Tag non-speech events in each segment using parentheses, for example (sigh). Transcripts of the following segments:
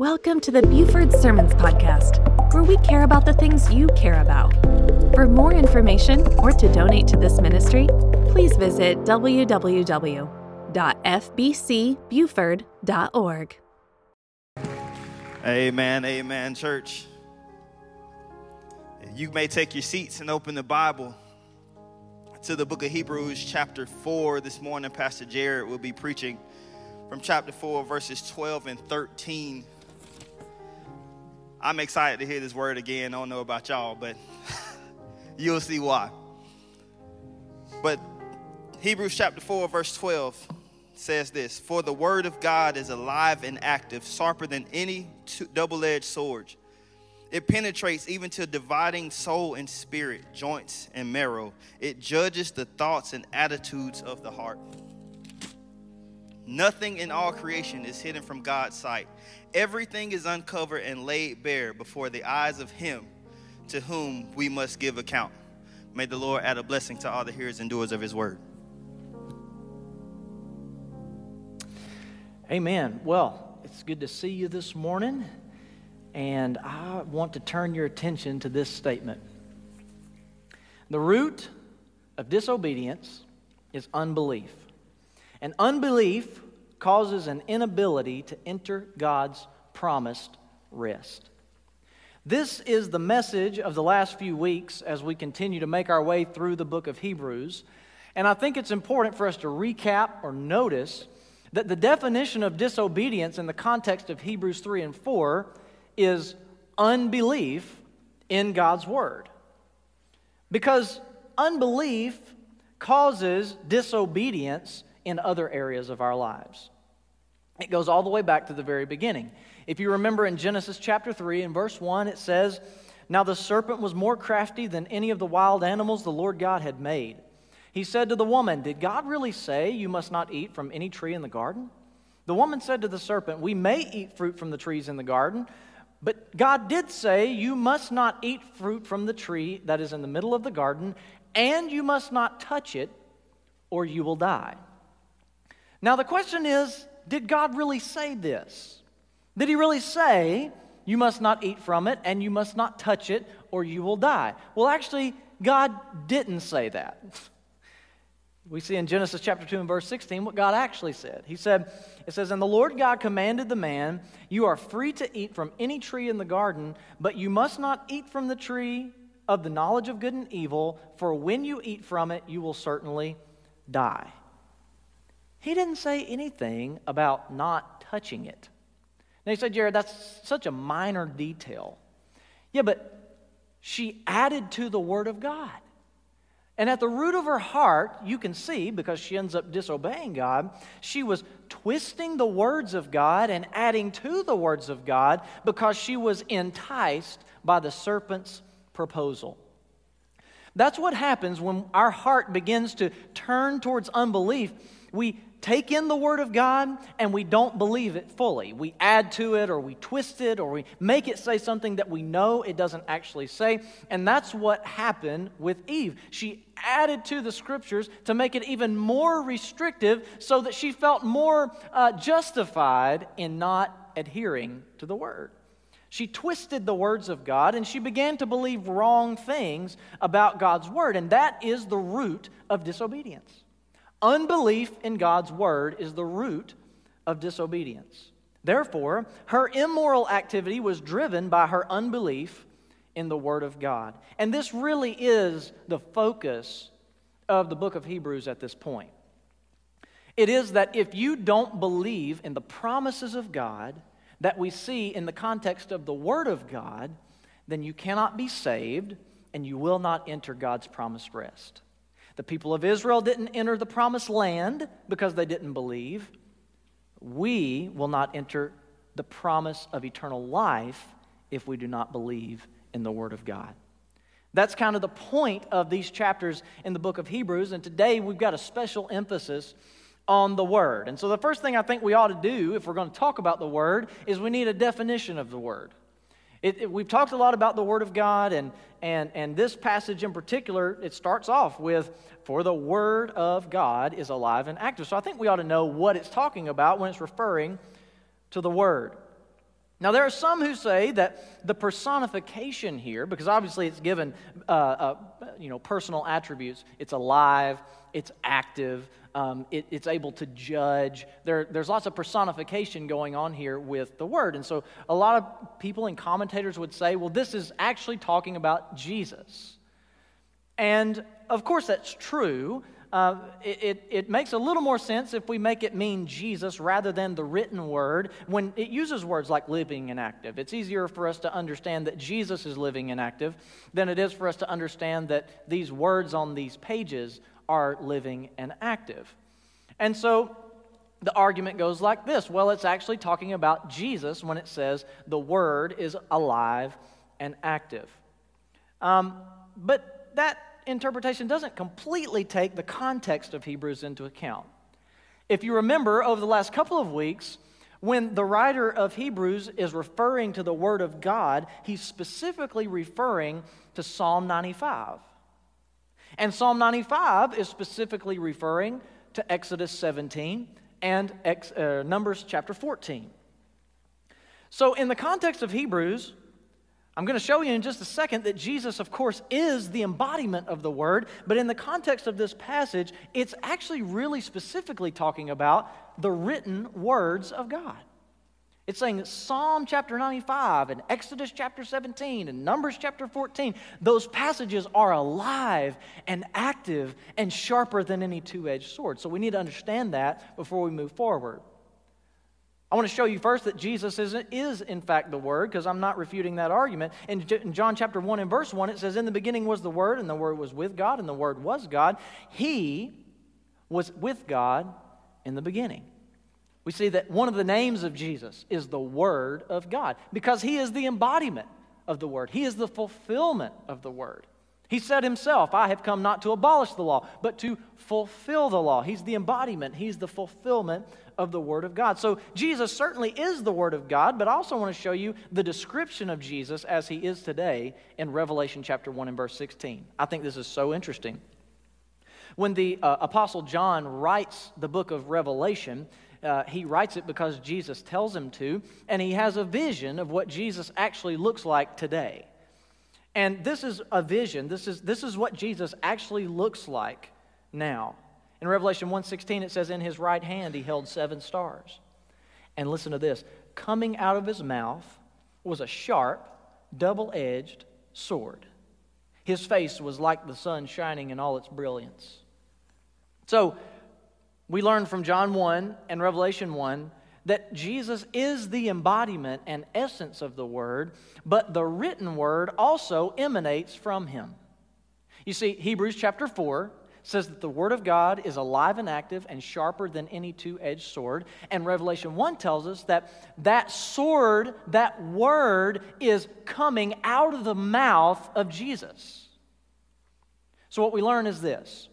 Welcome to the Buford Sermons Podcast, where we care about the things you care about. For more information or to donate to this ministry, please visit www.fbcbuford.org. Amen, amen, church. You may take your seats and open the Bible to the book of Hebrews, chapter 4. This morning, Pastor Jared will be preaching from chapter 4, verses 12 and 13. I'm excited to hear this word again. I don't know about y'all, but (laughs) you'll see why. But Hebrews chapter 4, verse 12 says this For the word of God is alive and active, sharper than any double edged sword. It penetrates even to dividing soul and spirit, joints and marrow. It judges the thoughts and attitudes of the heart. Nothing in all creation is hidden from God's sight. Everything is uncovered and laid bare before the eyes of Him to whom we must give account. May the Lord add a blessing to all the hearers and doers of His word. Amen. Well, it's good to see you this morning, and I want to turn your attention to this statement. The root of disobedience is unbelief. And unbelief causes an inability to enter God's promised rest. This is the message of the last few weeks as we continue to make our way through the book of Hebrews. And I think it's important for us to recap or notice that the definition of disobedience in the context of Hebrews 3 and 4 is unbelief in God's word. Because unbelief causes disobedience in other areas of our lives. It goes all the way back to the very beginning. If you remember in Genesis chapter 3 and verse 1, it says, Now the serpent was more crafty than any of the wild animals the Lord God had made. He said to the woman, Did God really say you must not eat from any tree in the garden? The woman said to the serpent, We may eat fruit from the trees in the garden, but God did say you must not eat fruit from the tree that is in the middle of the garden, and you must not touch it, or you will die. Now, the question is did God really say this? Did he really say, you must not eat from it and you must not touch it or you will die? Well, actually, God didn't say that. (laughs) We see in Genesis chapter 2 and verse 16 what God actually said. He said, It says, And the Lord God commanded the man, You are free to eat from any tree in the garden, but you must not eat from the tree of the knowledge of good and evil, for when you eat from it, you will certainly die. He didn't say anything about not touching it. Now you say, Jared, that's such a minor detail. Yeah, but she added to the Word of God. And at the root of her heart, you can see, because she ends up disobeying God, she was twisting the words of God and adding to the words of God because she was enticed by the serpent's proposal. That's what happens when our heart begins to turn towards unbelief. We take in the Word of God and we don't believe it fully. We add to it or we twist it or we make it say something that we know it doesn't actually say. And that's what happened with Eve. She added to the Scriptures to make it even more restrictive so that she felt more uh, justified in not adhering to the Word. She twisted the words of God and she began to believe wrong things about God's Word. And that is the root of disobedience. Unbelief in God's word is the root of disobedience. Therefore, her immoral activity was driven by her unbelief in the word of God. And this really is the focus of the book of Hebrews at this point. It is that if you don't believe in the promises of God that we see in the context of the word of God, then you cannot be saved and you will not enter God's promised rest. The people of Israel didn't enter the promised land because they didn't believe. We will not enter the promise of eternal life if we do not believe in the Word of God. That's kind of the point of these chapters in the book of Hebrews, and today we've got a special emphasis on the Word. And so, the first thing I think we ought to do if we're going to talk about the Word is we need a definition of the Word. It, it, we've talked a lot about the Word of God, and, and, and this passage in particular, it starts off with, For the Word of God is alive and active. So I think we ought to know what it's talking about when it's referring to the Word. Now, there are some who say that the personification here, because obviously it's given uh, uh, you know, personal attributes, it's alive, it's active, um, it, it's able to judge. There, there's lots of personification going on here with the word. And so a lot of people and commentators would say, well, this is actually talking about Jesus. And of course, that's true. Uh, it, it, it, makes a little more sense if we make it mean Jesus rather than the written word when it uses words like living and active. It's easier for us to understand that Jesus is living and active than it is for us to understand that these words on these pages are living and active. And so the argument goes like this well, it's actually talking about Jesus when it says the word is alive and active. Um, but that interpretation doesn't completely take the context of Hebrews into account. If you remember, over the last couple of weeks, when the writer of Hebrews is referring to the Word of God, he's specifically referring to Psalm 95. And Psalm 95 is specifically referring to Exodus 17 and Ex, uh, Numbers chapter 14. So, in the context of Hebrews, I'm going to show you in just a second that Jesus, of course, is the embodiment of the Word, but in the context of this passage, it's actually really specifically talking about the written words of God. It's saying Psalm chapter 95 and Exodus chapter 17 and Numbers chapter 14, those passages are alive and active and sharper than any two edged sword. So we need to understand that before we move forward. I want to show you first that Jesus is, is in fact the Word, because I'm not refuting that argument. In, in John chapter 1 and verse 1, it says, In the beginning was the Word, and the Word was with God, and the Word was God. He was with God in the beginning. We see that one of the names of Jesus is the Word of God, because He is the embodiment of the Word, He is the fulfillment of the Word. He said himself, I have come not to abolish the law, but to fulfill the law. He's the embodiment, he's the fulfillment of the Word of God. So Jesus certainly is the Word of God, but I also want to show you the description of Jesus as he is today in Revelation chapter 1 and verse 16. I think this is so interesting. When the uh, Apostle John writes the book of Revelation, uh, he writes it because Jesus tells him to, and he has a vision of what Jesus actually looks like today. And this is a vision. This is, this is what Jesus actually looks like now. In Revelation 1:16 it says in his right hand he held seven stars. And listen to this, coming out of his mouth was a sharp, double-edged sword. His face was like the sun shining in all its brilliance. So, we learn from John 1 and Revelation 1 that Jesus is the embodiment and essence of the Word, but the written Word also emanates from Him. You see, Hebrews chapter 4 says that the Word of God is alive and active and sharper than any two edged sword. And Revelation 1 tells us that that sword, that Word, is coming out of the mouth of Jesus. So, what we learn is this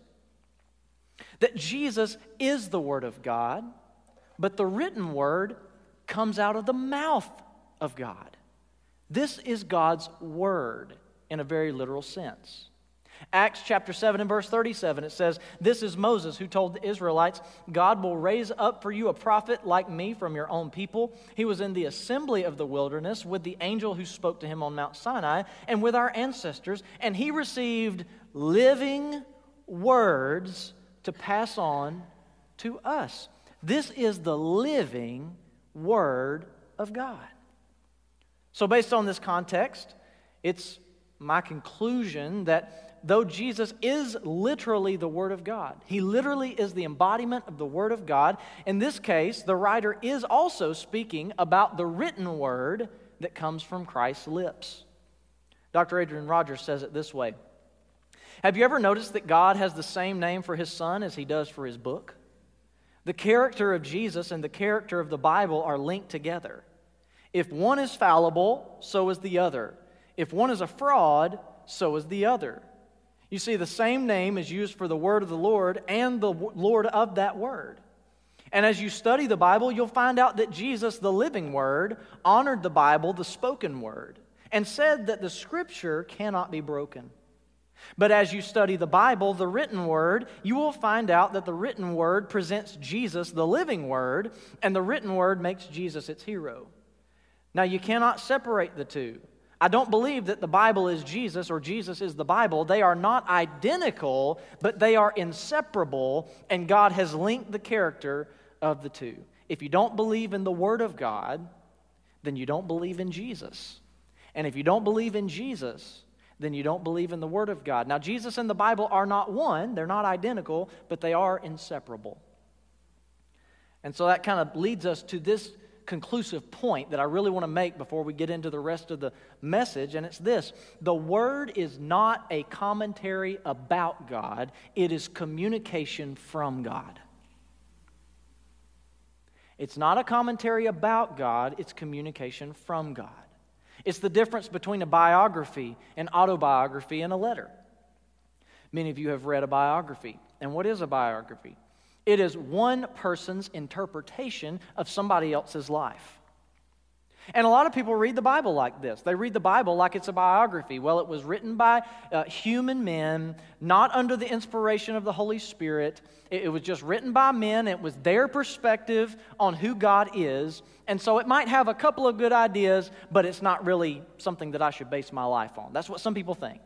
that Jesus is the Word of God, but the written Word comes out of the mouth of God. This is God's Word in a very literal sense. Acts chapter 7 and verse 37, it says, This is Moses who told the Israelites, God will raise up for you a prophet like me from your own people. He was in the assembly of the wilderness with the angel who spoke to him on Mount Sinai and with our ancestors, and he received living words to pass on to us. This is the living Word of God. So, based on this context, it's my conclusion that though Jesus is literally the Word of God, he literally is the embodiment of the Word of God. In this case, the writer is also speaking about the written Word that comes from Christ's lips. Dr. Adrian Rogers says it this way Have you ever noticed that God has the same name for his Son as he does for his book? The character of Jesus and the character of the Bible are linked together. If one is fallible, so is the other. If one is a fraud, so is the other. You see, the same name is used for the word of the Lord and the Lord of that word. And as you study the Bible, you'll find out that Jesus, the living word, honored the Bible, the spoken word, and said that the scripture cannot be broken. But as you study the Bible, the written word, you will find out that the written word presents Jesus, the living word, and the written word makes Jesus its hero. Now, you cannot separate the two. I don't believe that the Bible is Jesus or Jesus is the Bible. They are not identical, but they are inseparable, and God has linked the character of the two. If you don't believe in the Word of God, then you don't believe in Jesus. And if you don't believe in Jesus, then you don't believe in the Word of God. Now, Jesus and the Bible are not one, they're not identical, but they are inseparable. And so that kind of leads us to this conclusive point that I really want to make before we get into the rest of the message, and it's this The Word is not a commentary about God, it is communication from God. It's not a commentary about God, it's communication from God. It's the difference between a biography, an autobiography, and a letter. Many of you have read a biography. And what is a biography? It is one person's interpretation of somebody else's life. And a lot of people read the Bible like this. They read the Bible like it's a biography. Well, it was written by uh, human men, not under the inspiration of the Holy Spirit. It, it was just written by men. It was their perspective on who God is. And so it might have a couple of good ideas, but it's not really something that I should base my life on. That's what some people think.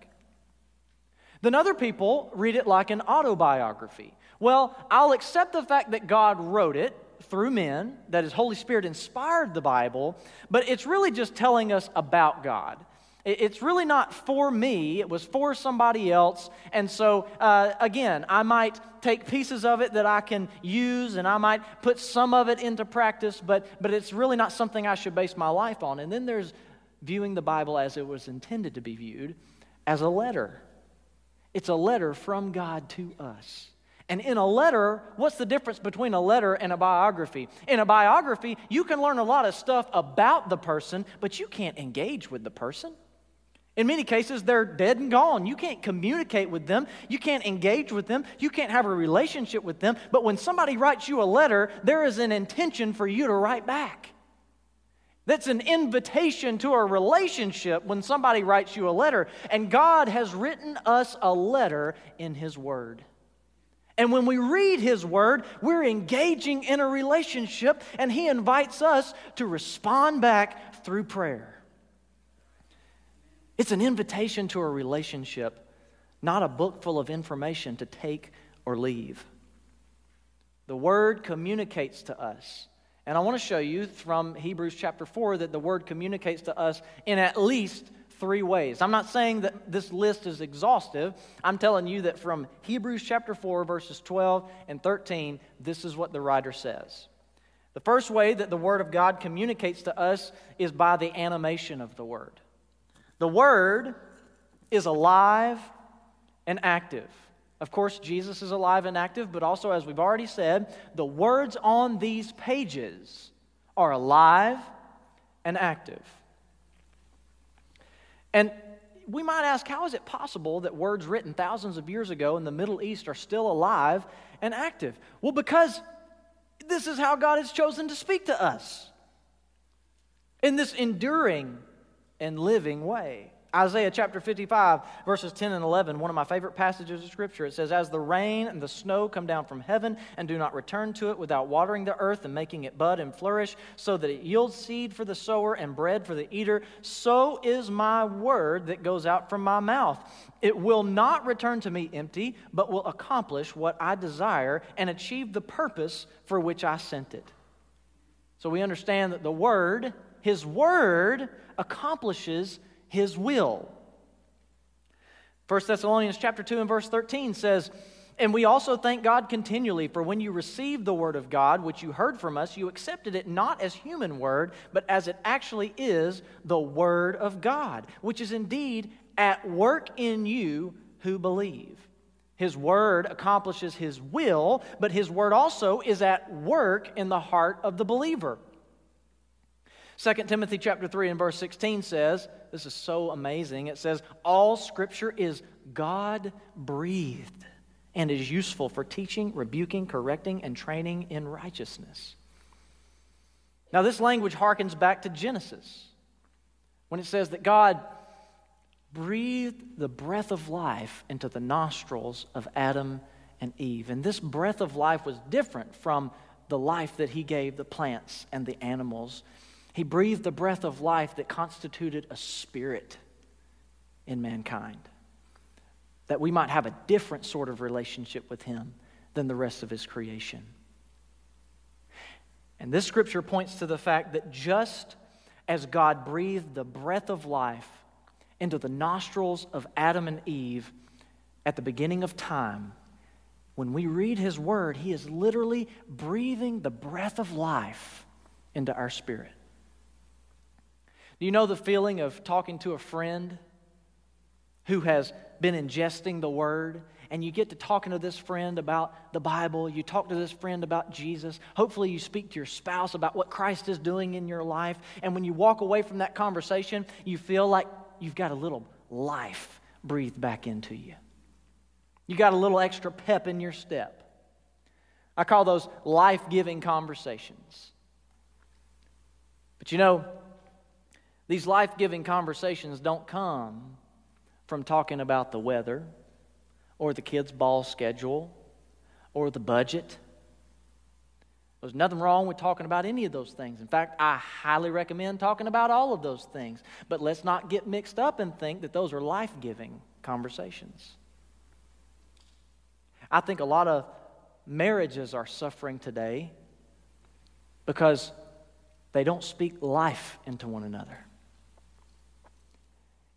Then other people read it like an autobiography. Well, I'll accept the fact that God wrote it, through men, that His Holy Spirit inspired the Bible, but it's really just telling us about God. It's really not for me, it was for somebody else. And so, uh, again, I might take pieces of it that I can use and I might put some of it into practice, but, but it's really not something I should base my life on. And then there's viewing the Bible as it was intended to be viewed as a letter. It's a letter from God to us. And in a letter, what's the difference between a letter and a biography? In a biography, you can learn a lot of stuff about the person, but you can't engage with the person. In many cases, they're dead and gone. You can't communicate with them. You can't engage with them. You can't have a relationship with them. But when somebody writes you a letter, there is an intention for you to write back. That's an invitation to a relationship when somebody writes you a letter. And God has written us a letter in His Word. And when we read His Word, we're engaging in a relationship, and He invites us to respond back through prayer. It's an invitation to a relationship, not a book full of information to take or leave. The Word communicates to us. And I want to show you from Hebrews chapter 4 that the Word communicates to us in at least three ways. I'm not saying that this list is exhaustive. I'm telling you that from Hebrews chapter 4, verses 12 and 13, this is what the writer says. The first way that the Word of God communicates to us is by the animation of the Word. The Word is alive and active. Of course, Jesus is alive and active, but also, as we've already said, the words on these pages are alive and active. And we might ask, how is it possible that words written thousands of years ago in the Middle East are still alive and active? Well, because this is how God has chosen to speak to us in this enduring and living way. Isaiah chapter 55, verses 10 and 11, one of my favorite passages of Scripture. It says, As the rain and the snow come down from heaven and do not return to it without watering the earth and making it bud and flourish, so that it yields seed for the sower and bread for the eater, so is my word that goes out from my mouth. It will not return to me empty, but will accomplish what I desire and achieve the purpose for which I sent it. So we understand that the word, his word, accomplishes his will. 1 Thessalonians chapter 2 and verse 13 says, and we also thank God continually for when you received the word of God, which you heard from us, you accepted it not as human word, but as it actually is the word of God, which is indeed at work in you who believe. His word accomplishes his will, but his word also is at work in the heart of the believer. 2 Timothy chapter 3 and verse 16 says, this is so amazing. It says, All scripture is God breathed and is useful for teaching, rebuking, correcting, and training in righteousness. Now, this language harkens back to Genesis when it says that God breathed the breath of life into the nostrils of Adam and Eve. And this breath of life was different from the life that he gave the plants and the animals He breathed the breath of life that constituted a spirit in mankind, that we might have a different sort of relationship with Him than the rest of His creation. And this scripture points to the fact that just as God breathed the breath of life into the nostrils of Adam and Eve at the beginning of time, when we read His Word, He is literally breathing the breath of life into our spirit. Do you know the feeling of talking to a friend who has been ingesting the Word and you get to talking to this friend about the Bible, you talk to this friend about Jesus. Hopefully, you speak to your spouse about what Christ is doing in your life. And when you walk away from that conversation, you feel like you've got a little life breathed back into you. You got a little extra pep in your step. I call those life giving conversations. But you know, these life giving conversations don't come from talking about the weather or the kids' ball schedule or the budget. There's nothing wrong with talking about any of those things. In fact, I highly recommend talking about all of those things. But let's not get mixed up and think that those are life giving conversations. I think a lot of marriages are suffering today because they don't speak life into one another.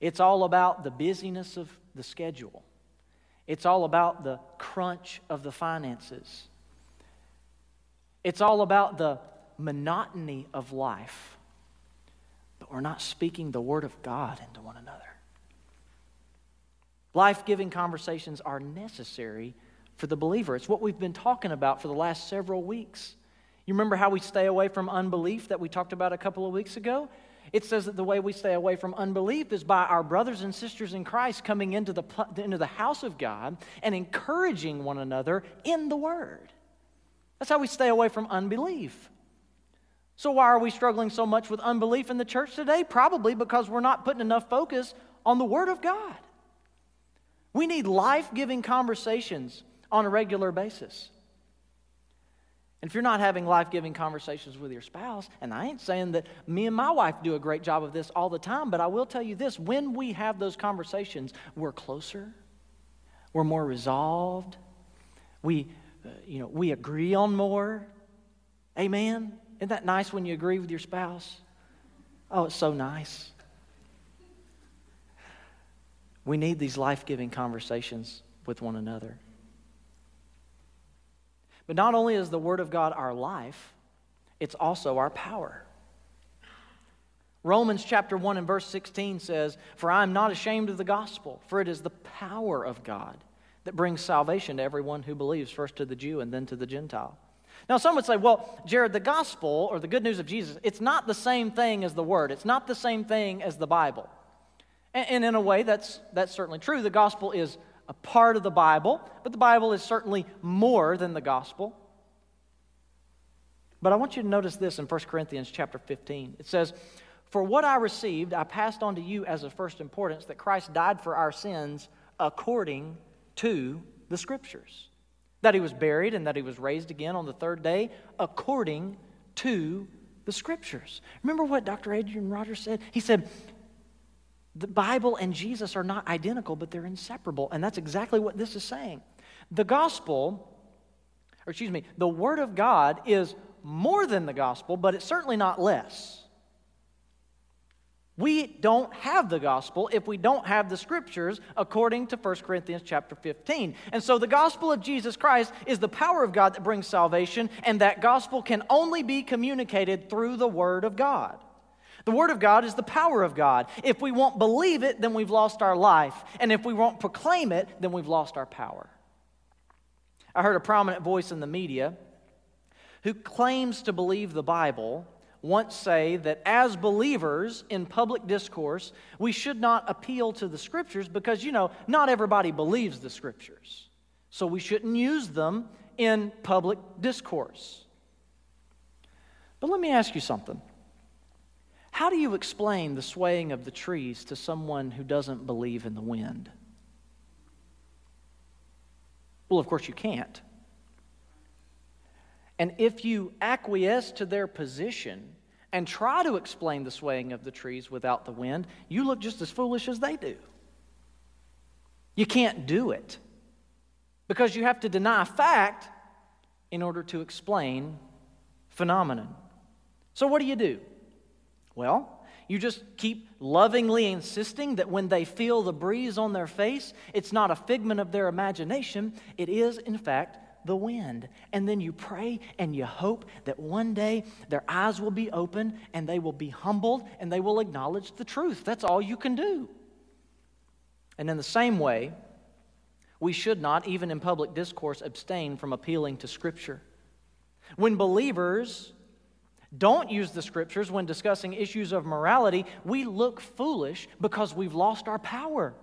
It's all about the busyness of the schedule. It's all about the crunch of the finances. It's all about the monotony of life. But we're not speaking the Word of God into one another. Life giving conversations are necessary for the believer. It's what we've been talking about for the last several weeks. You remember how we stay away from unbelief that we talked about a couple of weeks ago? It says that the way we stay away from unbelief is by our brothers and sisters in Christ coming into the, into the house of God and encouraging one another in the Word. That's how we stay away from unbelief. So, why are we struggling so much with unbelief in the church today? Probably because we're not putting enough focus on the Word of God. We need life giving conversations on a regular basis. And if you're not having life giving conversations with your spouse, and I ain't saying that me and my wife do a great job of this all the time, but I will tell you this when we have those conversations, we're closer, we're more resolved, we, uh, you know, we agree on more. Amen? Isn't that nice when you agree with your spouse? Oh, it's so nice. We need these life giving conversations with one another. But not only is the Word of God our life, it's also our power. Romans chapter 1 and verse 16 says, For I am not ashamed of the gospel, for it is the power of God that brings salvation to everyone who believes, first to the Jew and then to the Gentile. Now, some would say, well, Jared, the gospel or the good news of Jesus, it's not the same thing as the word, it's not the same thing as the Bible. And, in a way, that's, that's certainly true. The gospel is a part of the Bible, but the Bible is certainly more than the gospel. But I want you to notice this in 1 Corinthians chapter 15. It says, For what I received, I passed on to you as of first importance that Christ died for our sins according to the Scriptures, that he was buried and that he was raised again on the third day according to the Scriptures. Remember what Dr. Adrian Rogers said? He said, the Bible and Jesus are not identical, but they're inseparable. And that's exactly what this is saying. The gospel, or excuse me, the Word of God is more than the gospel, but it's certainly not less. We don't have the gospel if we don't have the scriptures according to 1 Corinthians chapter 15. And so the gospel of Jesus Christ is the power of God that brings salvation, and that gospel can only be communicated through the Word of God. The Word of God is the power of God. If we won't believe it, then we've lost our life. And if we won't proclaim it, then we've lost our power. I heard a prominent voice in the media who claims to believe the Bible once say that as believers in public discourse, we should not appeal to the Scriptures because, you know, not everybody believes the Scriptures. So we shouldn't use them in public discourse. But let me ask you something. How do you explain the swaying of the trees to someone who doesn't believe in the wind? Well, of course, you can't. And if you acquiesce to their position and try to explain the swaying of the trees without the wind, you look just as foolish as they do. You can't do it because you have to deny fact in order to explain phenomenon. So, what do you do? Well, you just keep lovingly insisting that when they feel the breeze on their face, it's not a figment of their imagination, it is, in fact, the wind. And then you pray and you hope that one day their eyes will be open and they will be humbled and they will acknowledge the truth. That's all you can do. And in the same way, we should not, even in public discourse, abstain from appealing to Scripture. When believers don't use the scriptures when discussing issues of morality, we look foolish because we've lost our power.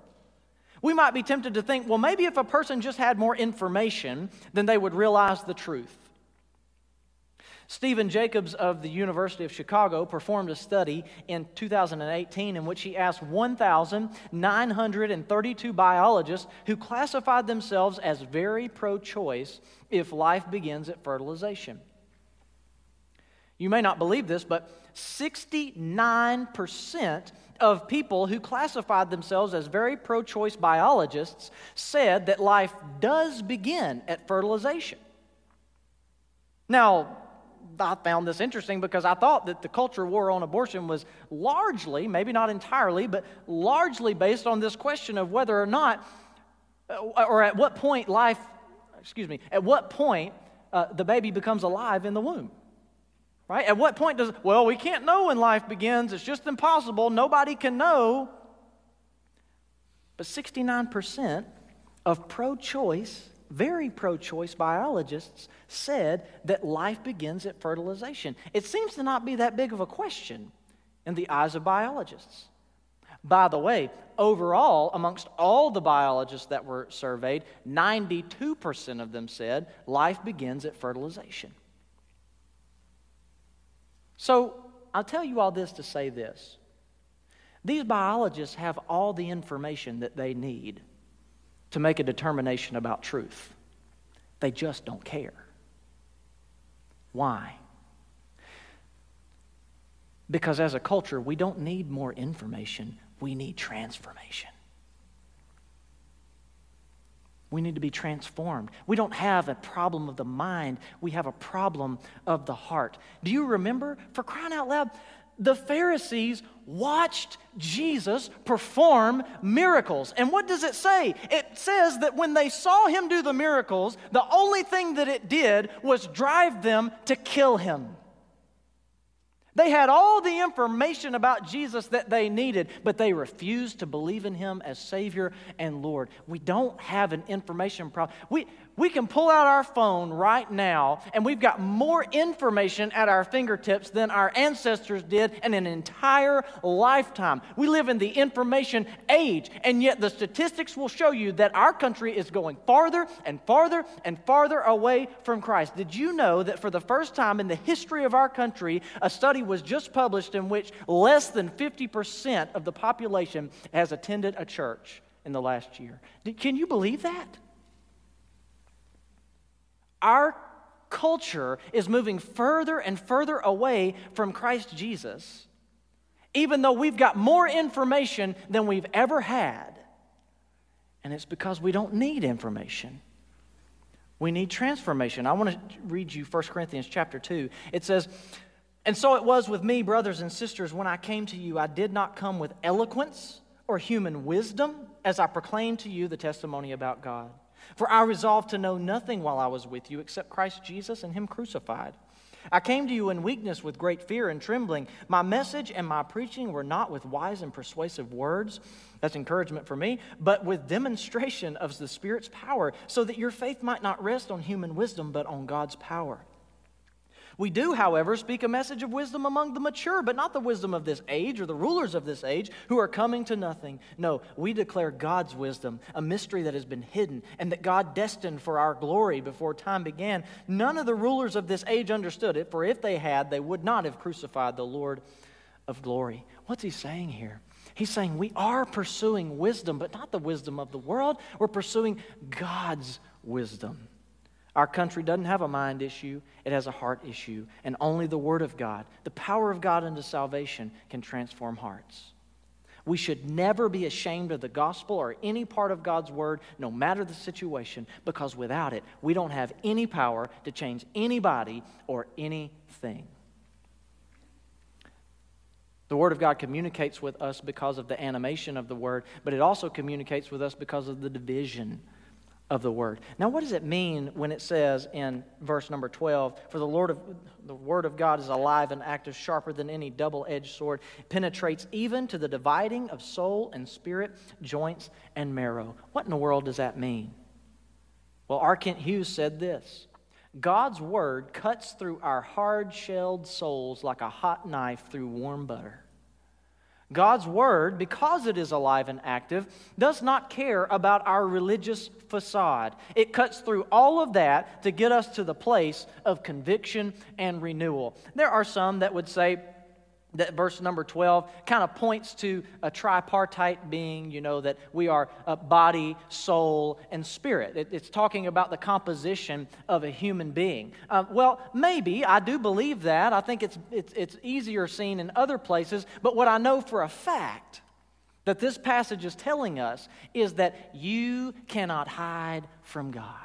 We might be tempted to think, well, maybe if a person just had more information, then they would realize the truth. Steven Jacobs of the University of Chicago performed a study in 2018 in which he asked 1,932 biologists who classified themselves as very pro choice if life begins at fertilization. You may not believe this, but 69% of people who classified themselves as very pro choice biologists said that life does begin at fertilization. Now, I found this interesting because I thought that the culture war on abortion was largely, maybe not entirely, but largely based on this question of whether or not, uh, or at what point life, excuse me, at what point uh, the baby becomes alive in the womb. Right? At what point does, well, we can't know when life begins. It's just impossible. Nobody can know. But 69% of pro choice, very pro choice biologists said that life begins at fertilization. It seems to not be that big of a question in the eyes of biologists. By the way, overall, amongst all the biologists that were surveyed, 92% of them said life begins at fertilization. So I'll tell you all this to say this. These biologists have all the information that they need to make a determination about truth. They just don't care. Why? Because as a culture, we don't need more information, we need transformation. We need to be transformed. We don't have a problem of the mind, we have a problem of the heart. Do you remember, for crying out loud, the Pharisees watched Jesus perform miracles. And what does it say? It says that when they saw him do the miracles, the only thing that it did was drive them to kill him. They had all the information about Jesus that they needed, but they refused to believe in him as Savior and Lord. We don't have an information problem. We, we can pull out our phone right now, and we've got more information at our fingertips than our ancestors did in an entire lifetime. We live in the information age, and yet the statistics will show you that our country is going farther and farther and farther away from Christ. Did you know that for the first time in the history of our country, a study was just published in which less than 50% of the population has attended a church in the last year? Can you believe that? Our culture is moving further and further away from Christ Jesus, even though we've got more information than we've ever had. And it's because we don't need information. We need transformation. I want to read you 1 Corinthians chapter 2. It says, And so it was with me, brothers and sisters, when I came to you, I did not come with eloquence or human wisdom as I proclaimed to you the testimony about God. For I resolved to know nothing while I was with you except Christ Jesus and Him crucified. I came to you in weakness with great fear and trembling. My message and my preaching were not with wise and persuasive words, that's encouragement for me, but with demonstration of the Spirit's power, so that your faith might not rest on human wisdom, but on God's power. We do, however, speak a message of wisdom among the mature, but not the wisdom of this age or the rulers of this age who are coming to nothing. No, we declare God's wisdom, a mystery that has been hidden and that God destined for our glory before time began. None of the rulers of this age understood it, for if they had, they would not have crucified the Lord of glory. What's he saying here? He's saying we are pursuing wisdom, but not the wisdom of the world. We're pursuing God's wisdom Our country doesn't have a mind issue, it has a heart issue. And only the Word of God, the power of God unto salvation, can transform hearts. We should never be ashamed of the gospel or any part of God's Word, no matter the situation, because without it, we don't have any power to change anybody or anything. The Word of God communicates with us because of the animation of the Word, but it also communicates with us because of the division of the word. Now, what does it mean when it says in verse number 12, for the Lord of the word of God is alive and active, sharper than any double-edged sword, penetrates even to the dividing of soul and spirit, joints and marrow. What in the world does that mean? Well, R. Kent Hughes said this God's word cuts through our hard shelled souls like a hot knife through warm butter. God's Word, because it is alive and active, does not care about our religious facade. It cuts through all of that to get us to the place of conviction and renewal. There are some that would say, that verse number 12 kind of points to a tripartite being, you know, that we are a body, soul, and spirit. It, it's talking about the composition of a human being. Uh, well, maybe, I do believe that. I think it's, it's, it's easier seen in other places, but what I know for a fact that this passage is telling us is that you cannot hide from God.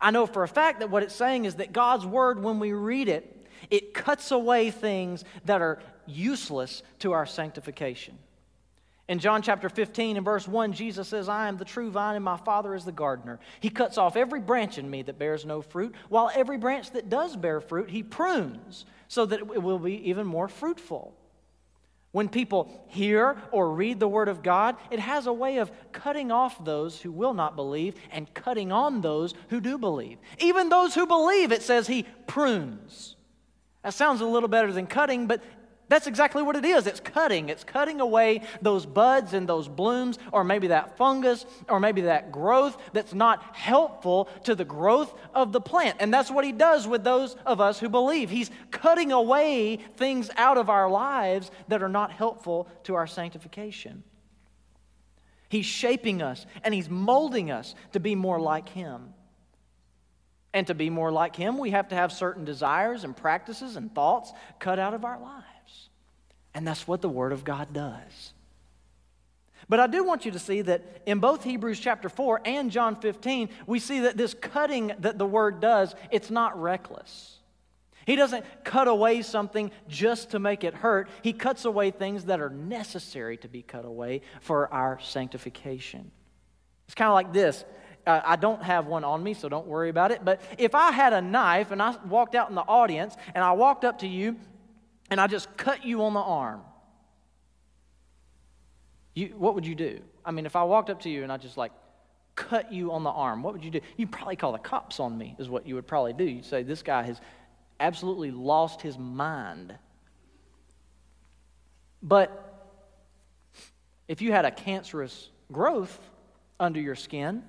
I know for a fact that what it's saying is that God's word, when we read it, it cuts away things that are useless to our sanctification. In John chapter 15 and verse 1, Jesus says, I am the true vine and my Father is the gardener. He cuts off every branch in me that bears no fruit, while every branch that does bear fruit, he prunes so that it will be even more fruitful. When people hear or read the Word of God, it has a way of cutting off those who will not believe and cutting on those who do believe. Even those who believe, it says He prunes. That sounds a little better than cutting, but that's exactly what it is. It's cutting. It's cutting away those buds and those blooms, or maybe that fungus, or maybe that growth that's not helpful to the growth of the plant. And that's what he does with those of us who believe. He's cutting away things out of our lives that are not helpful to our sanctification. He's shaping us and he's molding us to be more like him. And to be more like Him, we have to have certain desires and practices and thoughts cut out of our lives. And that's what the Word of God does. But I do want you to see that in both Hebrews chapter 4 and John 15, we see that this cutting that the Word does, it's not reckless. He doesn't cut away something just to make it hurt. He cuts away things that are necessary to be cut away for our sanctification. It's kind of like this uh, I don't have one on me, so don't worry about it. But if I had a knife and I walked out in the audience and I walked up to you and I just cut you on the arm, you, what would you do? I mean, if I walked up to you and I just like cut you on the arm, what would you do? You'd probably call the cops on me, is what you would probably do. You'd say, This guy has absolutely lost his mind. But if you had a cancerous growth under your skin,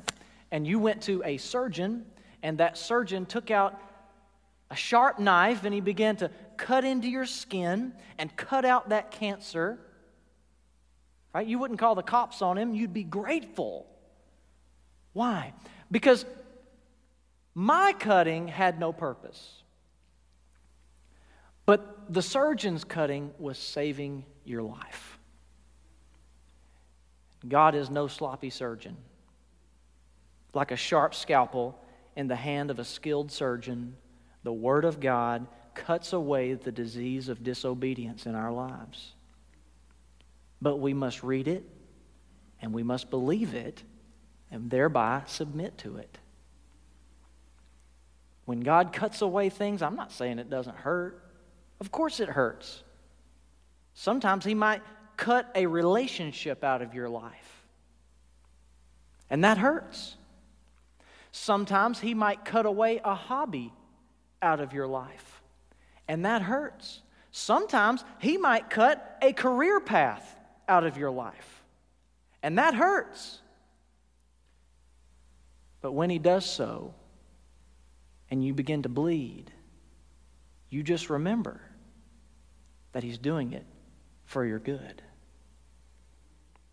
and you went to a surgeon, and that surgeon took out a sharp knife and he began to cut into your skin and cut out that cancer, right? You wouldn't call the cops on him, you'd be grateful. Why? Because my cutting had no purpose. But the surgeon's cutting was saving your life. God is no sloppy surgeon like a sharp scalpel in the hand of a skilled surgeon, the Word of God cuts away the disease of disobedience in our lives. But we must read it and we must believe it and thereby submit to it. When God cuts away things, I'm not saying it doesn't hurt. Of course it hurts. Sometimes He might cut a relationship out of your life, and that hurts. Sometimes He might cut away a hobby out of your life, and that hurts. Sometimes He might cut a career path out of your life, and that hurts. But when He does so, and you begin to bleed, you just remember that He's doing it for your good.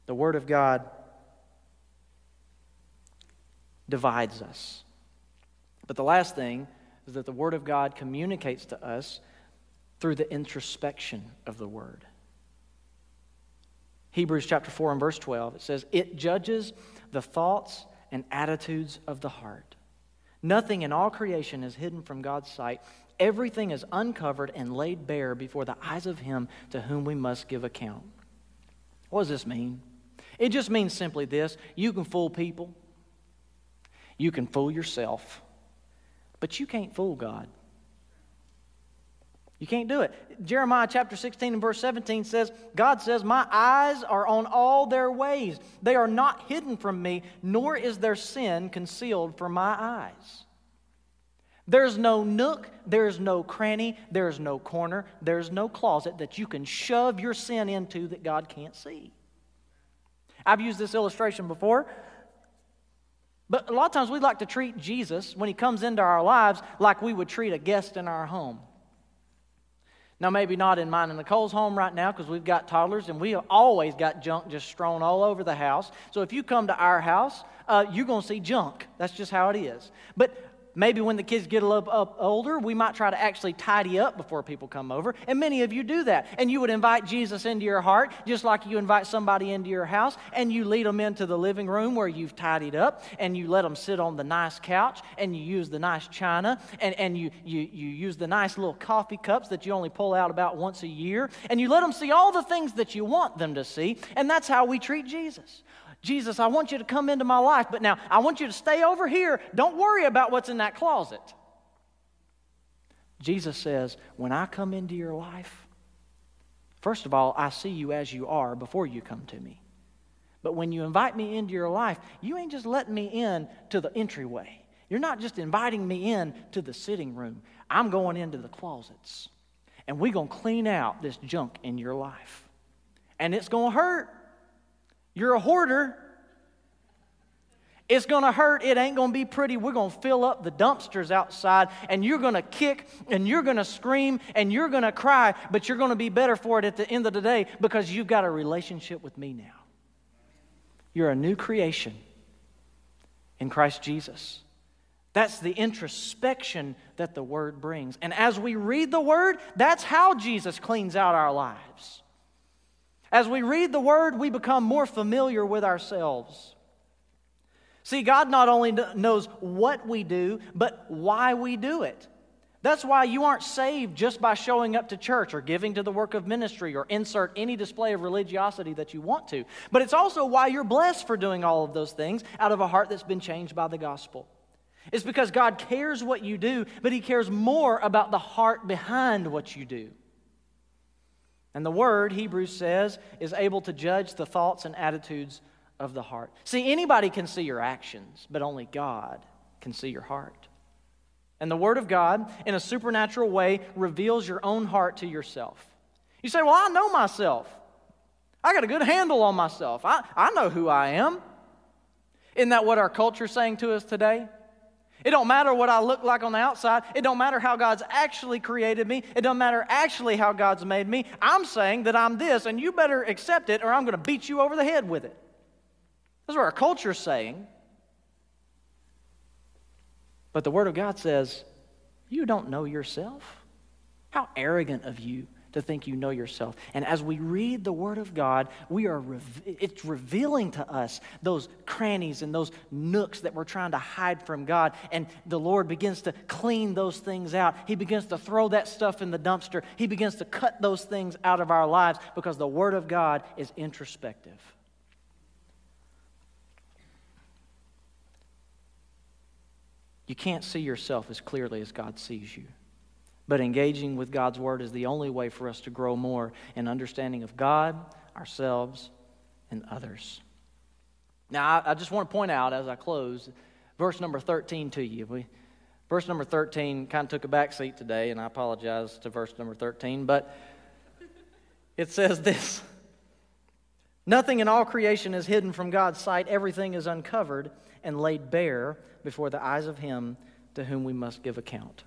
The Word of God divides us. But the last thing is that the Word of God communicates to us through the introspection of the Word. Hebrews chapter 4 and verse 12, it says, It judges the thoughts and attitudes of the heart. Nothing in all creation is hidden from God's sight. Everything is uncovered and laid bare before the eyes of Him to whom we must give account. What does this mean? It just means simply this you can fool people, you can fool yourself, but you can't fool God. You can't do it. Jeremiah chapter 16 and verse 17 says, God says, My eyes are on all their ways. They are not hidden from me, nor is their sin concealed from my eyes. There's no nook, there's no cranny, there's no corner, there's no closet that you can shove your sin into that God can't see. I've used this illustration before. But a lot of times we like to treat Jesus, when he comes into our lives, like we would treat a guest in our home. Now, maybe not in mine and Nicole's home right now because we've got toddlers and we have always got junk just strewn all over the house. So if you come to our house, uh, you're going to see junk. That's just how it is. But Maybe when the kids get a little up older, we might try to actually tidy up before people come over. And many of you do that. And you would invite Jesus into your heart, just like you invite somebody into your house, and you lead them into the living room where you've tidied up, and you let them sit on the nice couch, and you use the nice china, and, and you, you, you use the nice little coffee cups that you only pull out about once a year, and you let them see all the things that you want them to see. And that's how we treat Jesus. Jesus, I want you to come into my life, but now I want you to stay over here. Don't worry about what's in that closet. Jesus says, When I come into your life, first of all, I see you as you are before you come to me. But when you invite me into your life, you ain't just letting me in to the entryway. You're not just inviting me in to the sitting room. I'm going into the closets. And we're going to clean out this junk in your life. And it's going to hurt. You're a hoarder. It's going to hurt. It ain't going to be pretty. We're going to fill up the dumpsters outside, and you're going to kick, and you're going to scream, and you're going to cry, but you're going to be better for it at the end of the day because you've got a relationship with me now. You're a new creation in Christ Jesus. That's the introspection that the Word brings. And as we read the Word, that's how Jesus cleans out our lives. As we read the Word, we become more familiar with ourselves. See, God not only knows what we do, but why we do it. That's why you aren't saved just by showing up to church or giving to the work of ministry or insert any display of religiosity that you want to. But it's also why you're blessed for doing all of those things out of a heart that's been changed by the gospel. It's because God cares what you do, but He cares more about the heart behind what you do. And the word, Hebrews says, is able to judge the thoughts and attitudes of the heart. See, anybody can see your actions, but only God can see your heart. And the Word of God, in a supernatural way, reveals your own heart to yourself. You say, Well, I know myself. I got a good handle on myself. I, I know who I am. Isn't that what our culture is saying to us today? It don't matter what I look like on the outside. It don't matter how God's actually created me. It don't matter actually how God's made me. I'm saying that I'm this, and you better accept it, or I'm going to beat you over the head with it. That's what our culture's saying. But the Word of God says, You don't know yourself. How arrogant of you to think you know yourself. And as we read the Word of God, we are it's revealing to us those crannies and those nooks that we're trying to hide from God. And the Lord begins to clean those things out. He begins to throw that stuff in the dumpster. He begins to cut those things out of our lives because the Word of God is introspective. You can't see yourself as clearly as God sees you. But engaging with God's Word is the only way for us to grow more in understanding of God, ourselves, and others. Now, I, I just want to point out as I close verse number 13 to you. We, verse number 13 kind of took a back seat today, and I apologize to verse number 13, but it says this Nothing in all creation is hidden from God's sight, everything is uncovered and laid bare before the eyes of Him to whom we must give account.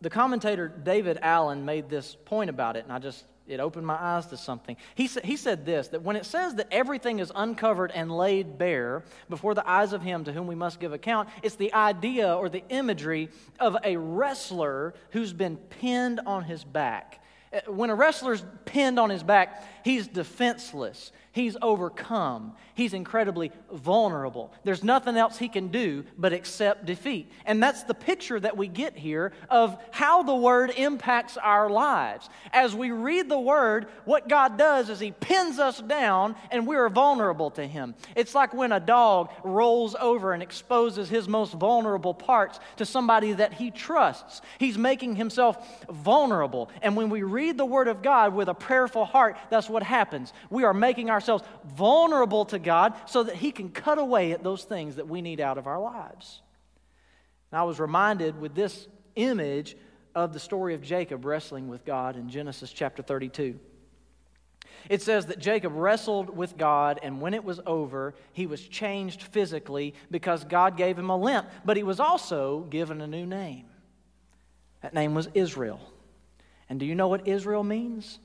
The commentator David Allen made this point about it, and I just, it opened my eyes to something. He, sa- he said this that when it says that everything is uncovered and laid bare before the eyes of him to whom we must give account, it's the idea or the imagery of a wrestler who's been pinned on his back. Uh, When a wrestler's pinned on his back, he's defenseless. He's overcome. He's incredibly vulnerable. There's nothing else he can do but accept defeat. And that's the picture that we get here of how the Word impacts our lives. As we read the Word, what God does is He pins us down and we're vulnerable to Him. It's like when a dog rolls over and exposes his most vulnerable parts to somebody that he trusts. He's making himself vulnerable. And when we read the Word of God with a prayerful heart, that's what happens. We are making ourselves vulnerable to God so that He can cut away at those things that we need out of our lives. And I was reminded with this image of the story of Jacob wrestling with God in Genesis chapter 32. It says that Jacob wrestled with God, and when it was over, he was changed physically because God gave him a limp, but he was also given a new name. That name was Israel. And do you know what Israel means?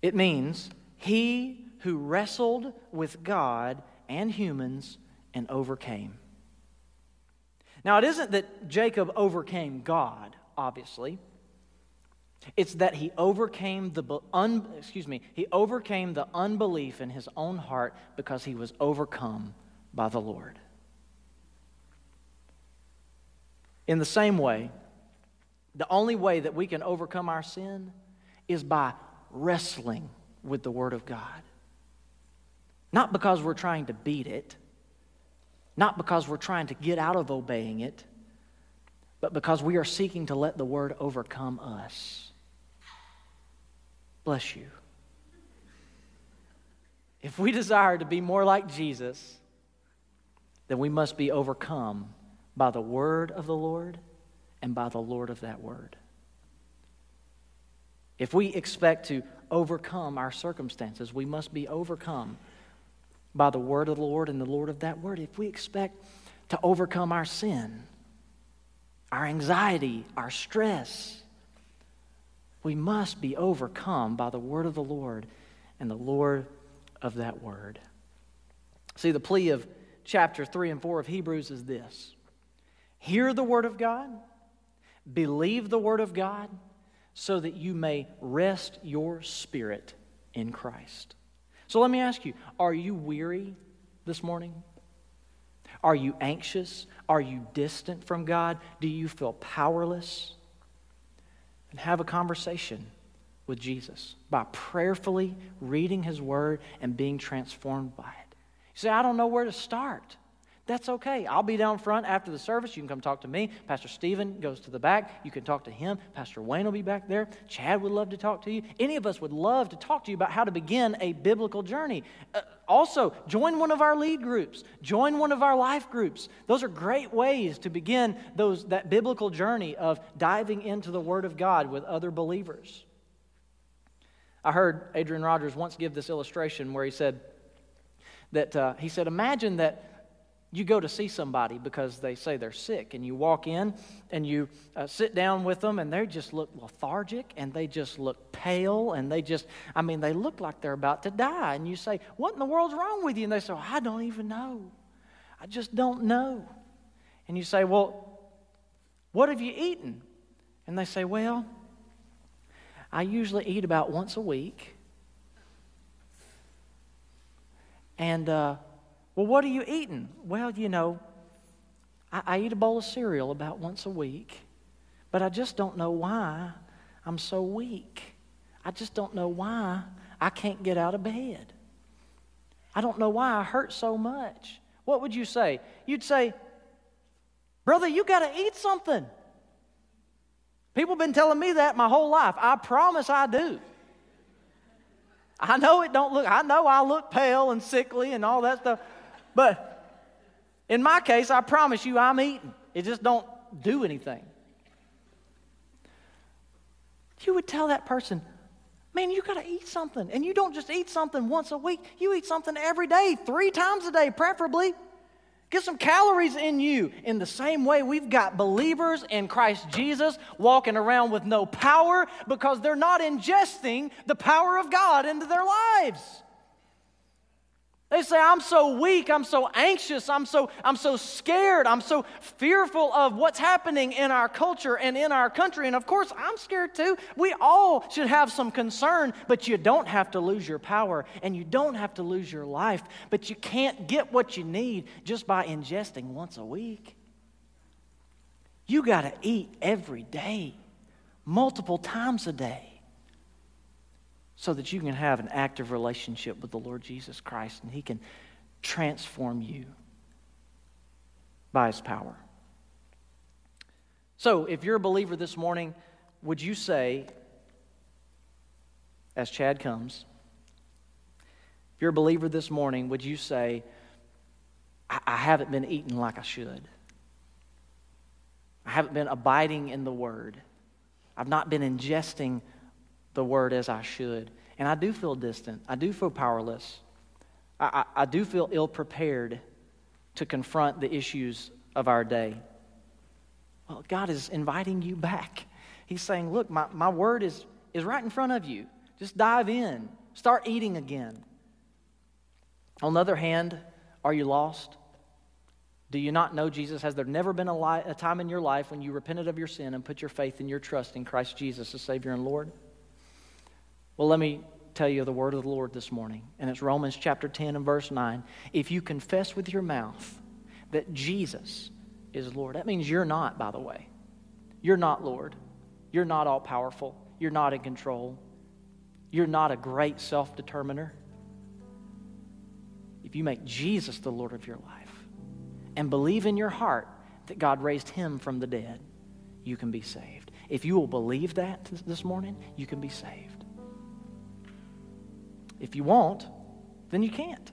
It means he who wrestled with God and humans and overcame. Now, it isn't that Jacob overcame God, obviously. It's that he overcame the un, excuse me, he overcame the unbelief in his own heart because he was overcome by the Lord. In the same way, the only way that we can overcome our sin is by wrestling with the Word of God. Not because we're trying to beat it, not because we're trying to get out of obeying it, but because we are seeking to let the Word overcome us. Bless you. If we desire to be more like Jesus, then we must be overcome by the Word of the Lord and by the Lord of that Word. If we expect to overcome our circumstances, we must be overcome by the word of the Lord and the Lord of that word. If we expect to overcome our sin, our anxiety, our stress, we must be overcome by the word of the Lord and the Lord of that word. See, the plea of chapter 3 and 4 of Hebrews is this Hear the word of God, believe the word of God so that you may rest your spirit in Christ. So let me ask you are you weary this morning? Are you anxious? Are you distant from God? Do you feel powerless? And have a conversation with Jesus by prayerfully reading His Word and being transformed by it. You say, I don't know where to start. That's okay. I'll be down front after the service. You can come talk to me. Pastor Steven goes to the back. You can talk to him. Pastor Wayne will be back there. Chad would love to talk to you. Any of us would love to talk to you about how to begin a biblical journey. Uh, also, join one of our lead groups. Join one of our life groups. Those are great ways to begin those, that biblical journey of diving into the Word of God with other believers. I heard Adrian Rogers once give this illustration where he said that uh, he said, imagine that you go to see somebody because they say they're sick, and you walk in and you uh, sit down with them, and they just look lethargic and they just look pale, and they just, I mean, they look like they're about to die. And you say, What in the world's wrong with you? And they say, I don't even know. I just don't know. And you say, Well, what have you eaten? And they say, Well, I usually eat about once a week. And, uh, well, what are you eating? Well, you know, I, I, eat a bowl of cereal about once a week, but I just don't know why I'm so weak. I just don't know why I can't get out of bed. I don't know why I hurt so much. What would you say? You'd say, Brother, you got to eat something. People have been telling me that my whole life. I promise I do. I know it don't look, I know I look pale and sickly and all that stuff. But in my case, I promise you I'm eating. It just don't do anything. You would tell that person, man, you got to eat something. And you don't just eat something once a week, you eat something every day, three times a day, preferably. Get some calories in you. In the same way, we've got believers in Christ Jesus walking around with no power because they're not ingesting the power of God into their lives. They say, I'm so weak, I'm so anxious, I'm so, I'm so scared, I'm so fearful of what's happening in our culture and in our country. And of course, I'm scared too. We all should have some concern, but you don't have to lose your power and you don't have to lose your life. But you can't get what you need just by ingesting once a week. You got to eat every day, multiple times a day so that you can have an active relationship with the Lord Jesus Christ and He can transform you by His power. So, if you're a believer this morning, would you say, as Chad comes, if you're a believer this morning, would you say, I, I haven't been eating like I should? I haven't been abiding in the Word. I've not been ingesting the word as I should. And I do feel distant. I do feel powerless. I, I, I do feel ill prepared to confront the issues of our day. Well, God is inviting you back. He's saying, Look, my, my word is, is right in front of you. Just dive in, start eating again. On the other hand, are you lost? Do you not know Jesus? Has there never been a, li- a time in your life when you repented of your sin and put your faith and your trust in Christ Jesus as Savior and Lord? Well, let me tell you the word of the Lord this morning, and it's Romans chapter 10 and verse 9. If you confess with your mouth that Jesus is Lord, that means you're not, by the way. You're not Lord. You're not all powerful. You're not in control. You're not a great self determiner. If you make Jesus the Lord of your life and believe in your heart that God raised him from the dead, you can be saved. If you will believe that this morning, you can be saved. If you won't, then you can't.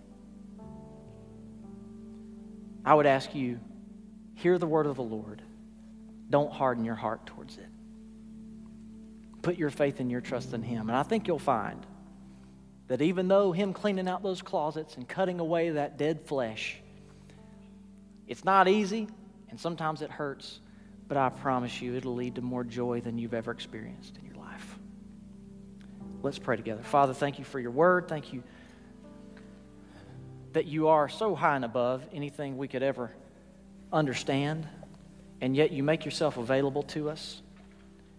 I would ask you hear the word of the Lord. Don't harden your heart towards it. Put your faith and your trust in Him. And I think you'll find that even though Him cleaning out those closets and cutting away that dead flesh, it's not easy and sometimes it hurts, but I promise you it'll lead to more joy than you've ever experienced Let's pray together. Father, thank you for your word. Thank you that you are so high and above anything we could ever understand, and yet you make yourself available to us.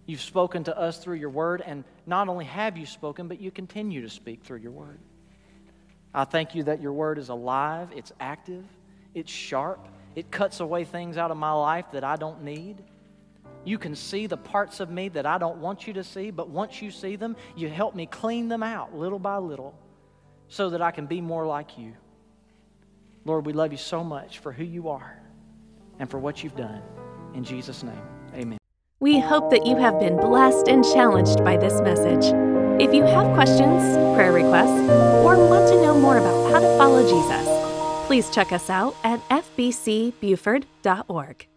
You've spoken to us through your word, and not only have you spoken, but you continue to speak through your word. I thank you that your word is alive, it's active, it's sharp, it cuts away things out of my life that I don't need. You can see the parts of me that I don't want you to see, but once you see them, you help me clean them out little by little so that I can be more like you. Lord, we love you so much for who you are and for what you've done. In Jesus' name, amen. We hope that you have been blessed and challenged by this message. If you have questions, prayer requests, or want to know more about how to follow Jesus, please check us out at fbcbuford.org.